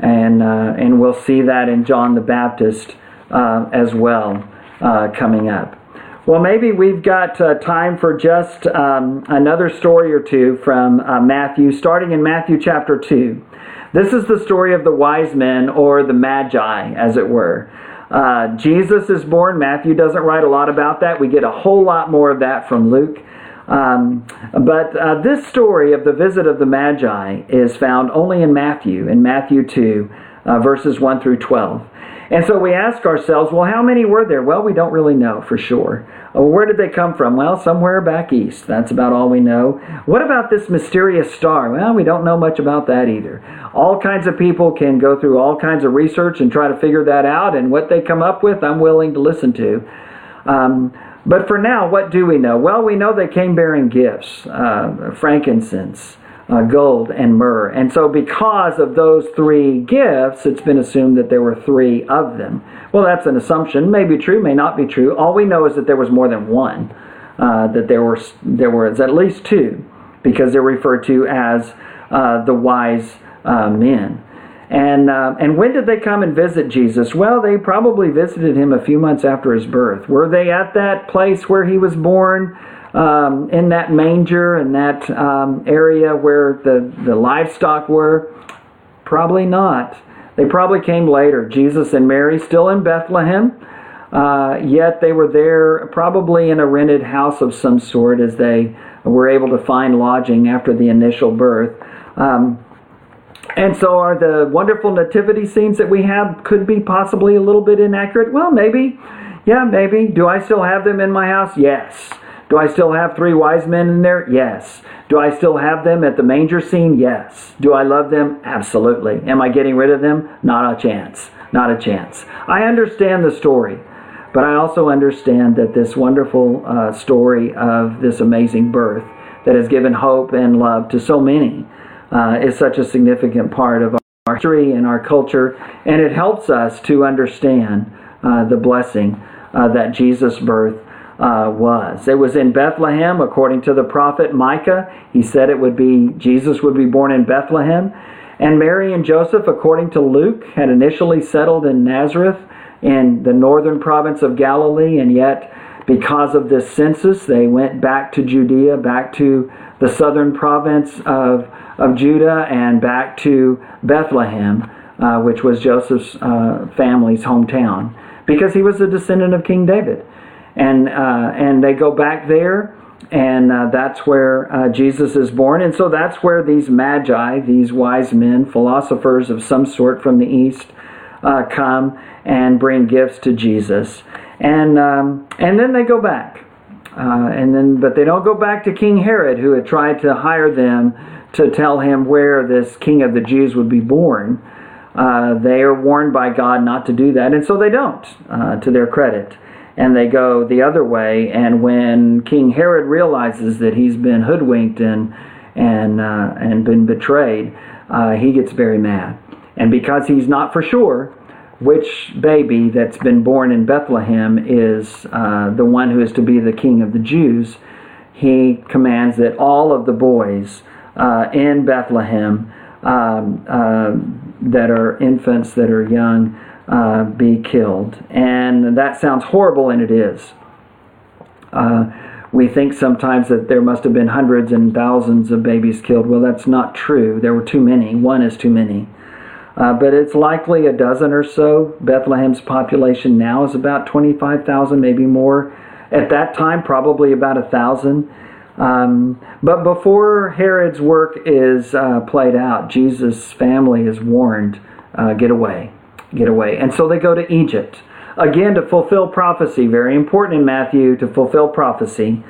And, uh, and we'll see that in John the Baptist uh, as well uh, coming up. Well, maybe we've got uh, time for just um, another story or two from uh, Matthew, starting in Matthew chapter 2. This is the story of the wise men, or the magi, as it were. Uh, Jesus is born. Matthew doesn't write a lot about that. We get a whole lot more of that from Luke. Um, but uh, this story of the visit of the Magi is found only in Matthew, in Matthew 2, uh, verses 1 through 12. And so we ask ourselves, well, how many were there? Well, we don't really know for sure. Well, where did they come from? Well, somewhere back east. That's about all we know. What about this mysterious star? Well, we don't know much about that either. All kinds of people can go through all kinds of research and try to figure that out, and what they come up with, I'm willing to listen to. Um, but for now, what do we know? Well, we know they came bearing gifts uh, frankincense, uh, gold, and myrrh. And so, because of those three gifts, it's been assumed that there were three of them. Well, that's an assumption. May be true, may not be true. All we know is that there was more than one. Uh, that there were there was at least two, because they're referred to as uh, the wise uh, men. And, uh, and when did they come and visit Jesus? Well, they probably visited him a few months after his birth. Were they at that place where he was born? Um, in that manger in that um, area where the, the livestock were? Probably not. They probably came later. Jesus and Mary still in Bethlehem, uh, yet they were there probably in a rented house of some sort as they were able to find lodging after the initial birth. Um, and so, are the wonderful nativity scenes that we have could be possibly a little bit inaccurate? Well, maybe. Yeah, maybe. Do I still have them in my house? Yes. Do I still have three wise men in there? Yes. Do I still have them at the manger scene? Yes. Do I love them? Absolutely. Am I getting rid of them? Not a chance. Not a chance. I understand the story, but I also understand that this wonderful uh, story of this amazing birth that has given hope and love to so many uh, is such a significant part of our history and our culture, and it helps us to understand uh, the blessing uh, that Jesus' birth uh, was. It was in Bethlehem, according to the prophet Micah. He said it would be, Jesus would be born in Bethlehem. And Mary and Joseph, according to Luke, had initially settled in Nazareth in the northern province of Galilee, and yet, because of this census, they went back to Judea, back to the southern province of, of Judah, and back to Bethlehem, uh, which was Joseph's uh, family's hometown, because he was a descendant of King David and uh, and they go back there, and uh, that's where uh, Jesus is born, and so that's where these magi, these wise men, philosophers of some sort from the east, uh, come and bring gifts to Jesus, and um, and then they go back, uh, and then but they don't go back to King Herod, who had tried to hire them to tell him where this King of the Jews would be born. Uh, they are warned by God not to do that, and so they don't, to their credit and they go the other way. And when King Herod realizes that he's been hoodwinked and and uh, and been betrayed, uh, he gets very mad. And because he's not for sure which baby that's been born in Bethlehem is uh, the one who is to be the king of the Jews, he commands that all of the boys uh, in Bethlehem um, uh, that are infants, that are young, uh, be killed. And that sounds horrible, and it is. Uh, we think sometimes that there must have been hundreds and thousands of babies killed. Well, that's not true. There were too many. One is too many. Uh, but it's likely a dozen or so. Bethlehem's population now is about 25,000, maybe more. At that time, probably about a thousand. Um, but before Herod's work is uh, played out, Jesus' family is warned uh, get away get away. And so they go to Egypt. Again, to fulfill prophecy, very important in Matthew to fulfill prophecy,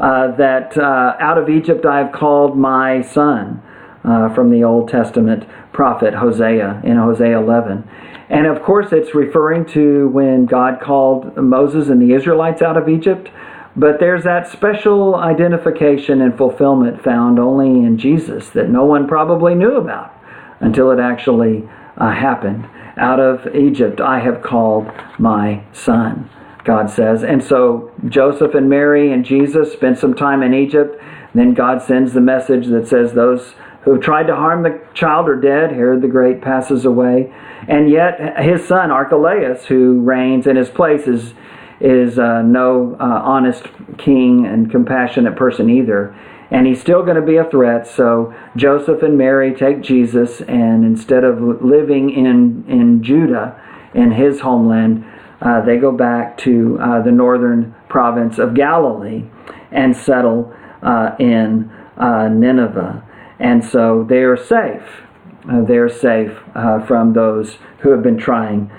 uh, that uh, out of Egypt I have called my son uh, from the Old Testament prophet Hosea in Hosea 11. And of course, it's referring to when God called Moses and the Israelites out of Egypt. But there's that special identification and fulfillment found only in Jesus that no one probably knew about until it actually uh, happened. Out of Egypt I have called my son, God says. And so Joseph and Mary and Jesus spent some time in Egypt. Then God sends the message that says, Those who have tried to harm the child are dead. Herod the Great passes away. And yet his son, Archelaus, who reigns in his place, is, is uh, no uh, honest king and compassionate person either. And he's still going to be a threat. So Joseph and Mary take Jesus, and instead of living in, in Judah, in his homeland, uh, they go back to uh, the northern province of Galilee and settle uh, in uh, Nineveh. And so they are safe. Uh, they're safe uh, from those who have been trying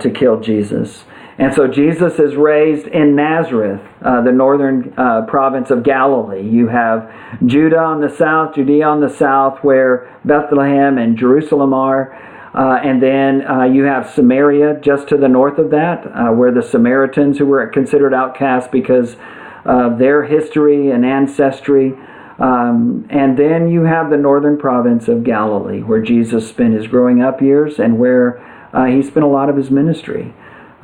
to kill Jesus. And so Jesus is raised in Nazareth, uh, the northern uh, province of Galilee. You have Judah on the south, Judea on the south, where Bethlehem and Jerusalem are. Uh, and then you have Samaria just to the north of that, where the Samaritans, who were considered outcasts because of their history and ancestry, um, and then you have the northern province of Galilee, where Jesus spent his growing up years and where uh, he spent a lot of his ministry.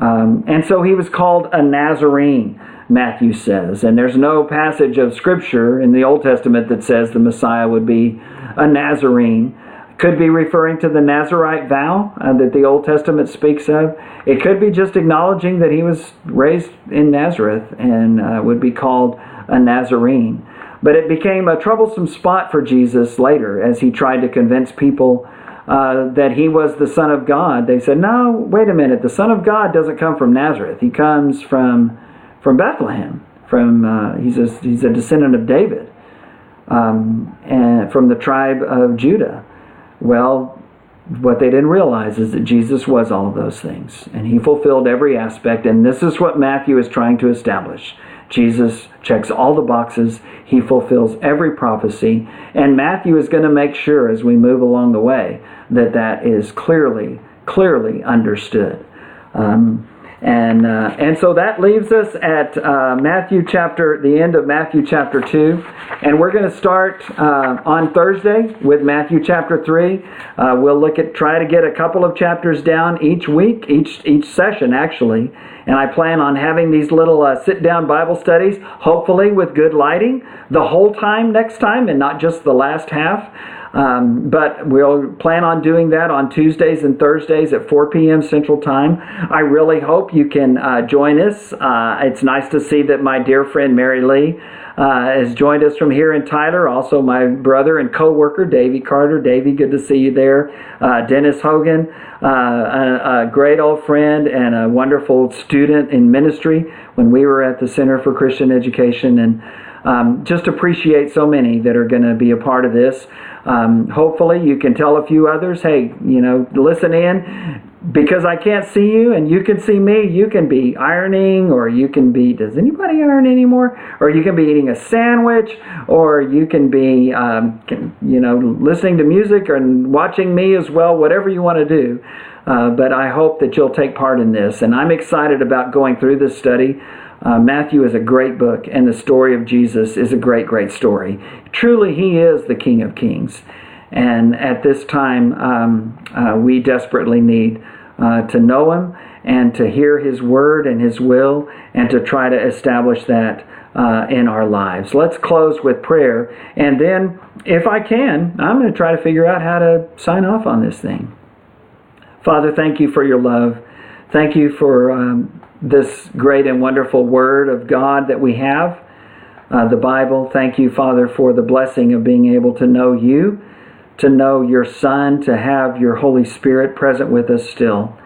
Um, and so he was called a Nazarene, Matthew says. And there's no passage of Scripture in the Old Testament that says the Messiah would be a Nazarene. Could be referring to the Nazarite vow uh, that the Old Testament speaks of. It could be just acknowledging that he was raised in Nazareth and uh, would be called a Nazarene. But it became a troublesome spot for Jesus later as he tried to convince people uh, that he was the Son of God. They said, No, wait a minute. The Son of God doesn't come from Nazareth. He comes from, from Bethlehem. From, uh, he's, a, he's a descendant of David um, and from the tribe of Judah. Well, what they didn't realize is that Jesus was all of those things, and he fulfilled every aspect, and this is what Matthew is trying to establish. Jesus checks all the boxes. He fulfills every prophecy. And Matthew is going to make sure as we move along the way that that is clearly, clearly understood. Um, and, uh, and so that leaves us at uh, Matthew chapter, the end of Matthew chapter 2. And we're going to start uh, on Thursday with Matthew chapter 3. Uh, we'll look at, try to get a couple of chapters down each week, each, each session actually. And I plan on having these little uh, sit down Bible studies, hopefully with good lighting, the whole time next time and not just the last half. Um, but we'll plan on doing that on Tuesdays and Thursdays at 4 p.m. Central Time. I really hope you can uh, join us. Uh, it's nice to see that my dear friend Mary Lee uh, has joined us from here in Tyler. Also, my brother and co-worker Davey Carter. Davey, good to see you there. Uh, Dennis Hogan, uh, a, a great old friend and a wonderful student in ministry when we were at the Center for Christian Education and. Um, just appreciate so many that are going to be a part of this. Um, hopefully, you can tell a few others, hey, you know, listen in. Because I can't see you and you can see me, you can be ironing or you can be, does anybody iron anymore? Or you can be eating a sandwich or you can be, um, can, you know, listening to music and watching me as well, whatever you want to do. Uh, but I hope that you'll take part in this. And I'm excited about going through this study. Uh, Matthew is a great book, and the story of Jesus is a great, great story. Truly, he is the King of Kings. And at this time, um, uh, we desperately need uh, to know him and to hear his word and his will and to try to establish that uh, in our lives. Let's close with prayer. And then, if I can, I'm going to try to figure out how to sign off on this thing. Father, thank you for your love. Thank you for um, this great and wonderful Word of God that we have, uh, the Bible. Thank you, Father, for the blessing of being able to know you, to know your Son, to have your Holy Spirit present with us still.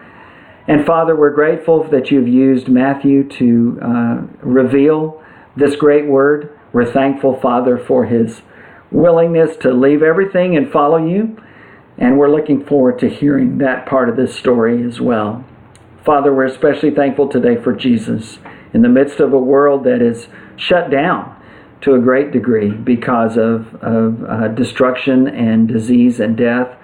And Father, we're grateful that you've used Matthew to uh, reveal this great Word. We're thankful, Father, for his willingness to leave everything and follow you. And we're looking forward to hearing that part of this story as well. Father, we're especially thankful today for Jesus in the midst of a world that is shut down to a great degree because of, of uh, destruction and disease and death.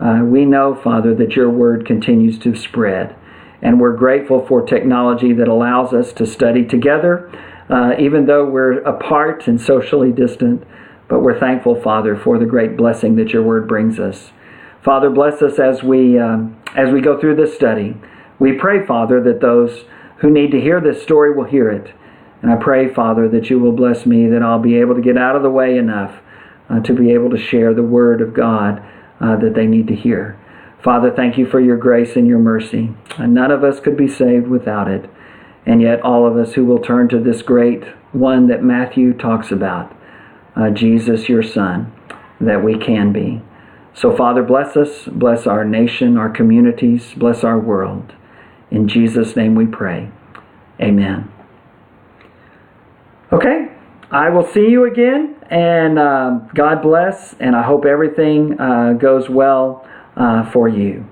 Uh, we know, Father, that your word continues to spread. And we're grateful for technology that allows us to study together, uh, even though we're apart and socially distant. But we're thankful, Father, for the great blessing that your word brings us. Father, bless us as we, um, as we go through this study. We pray, Father, that those who need to hear this story will hear it. And I pray, Father, that you will bless me, that I'll be able to get out of the way enough uh, to be able to share the word of God uh, that they need to hear. Father, thank you for your grace and your mercy. And none of us could be saved without it. And yet, all of us who will turn to this great one that Matthew talks about, uh, Jesus, your Son, that we can be. So, Father, bless us, bless our nation, our communities, bless our world. In Jesus' name we pray. Amen. Okay, I will see you again, and uh, God bless, and I hope everything uh, goes well uh, for you.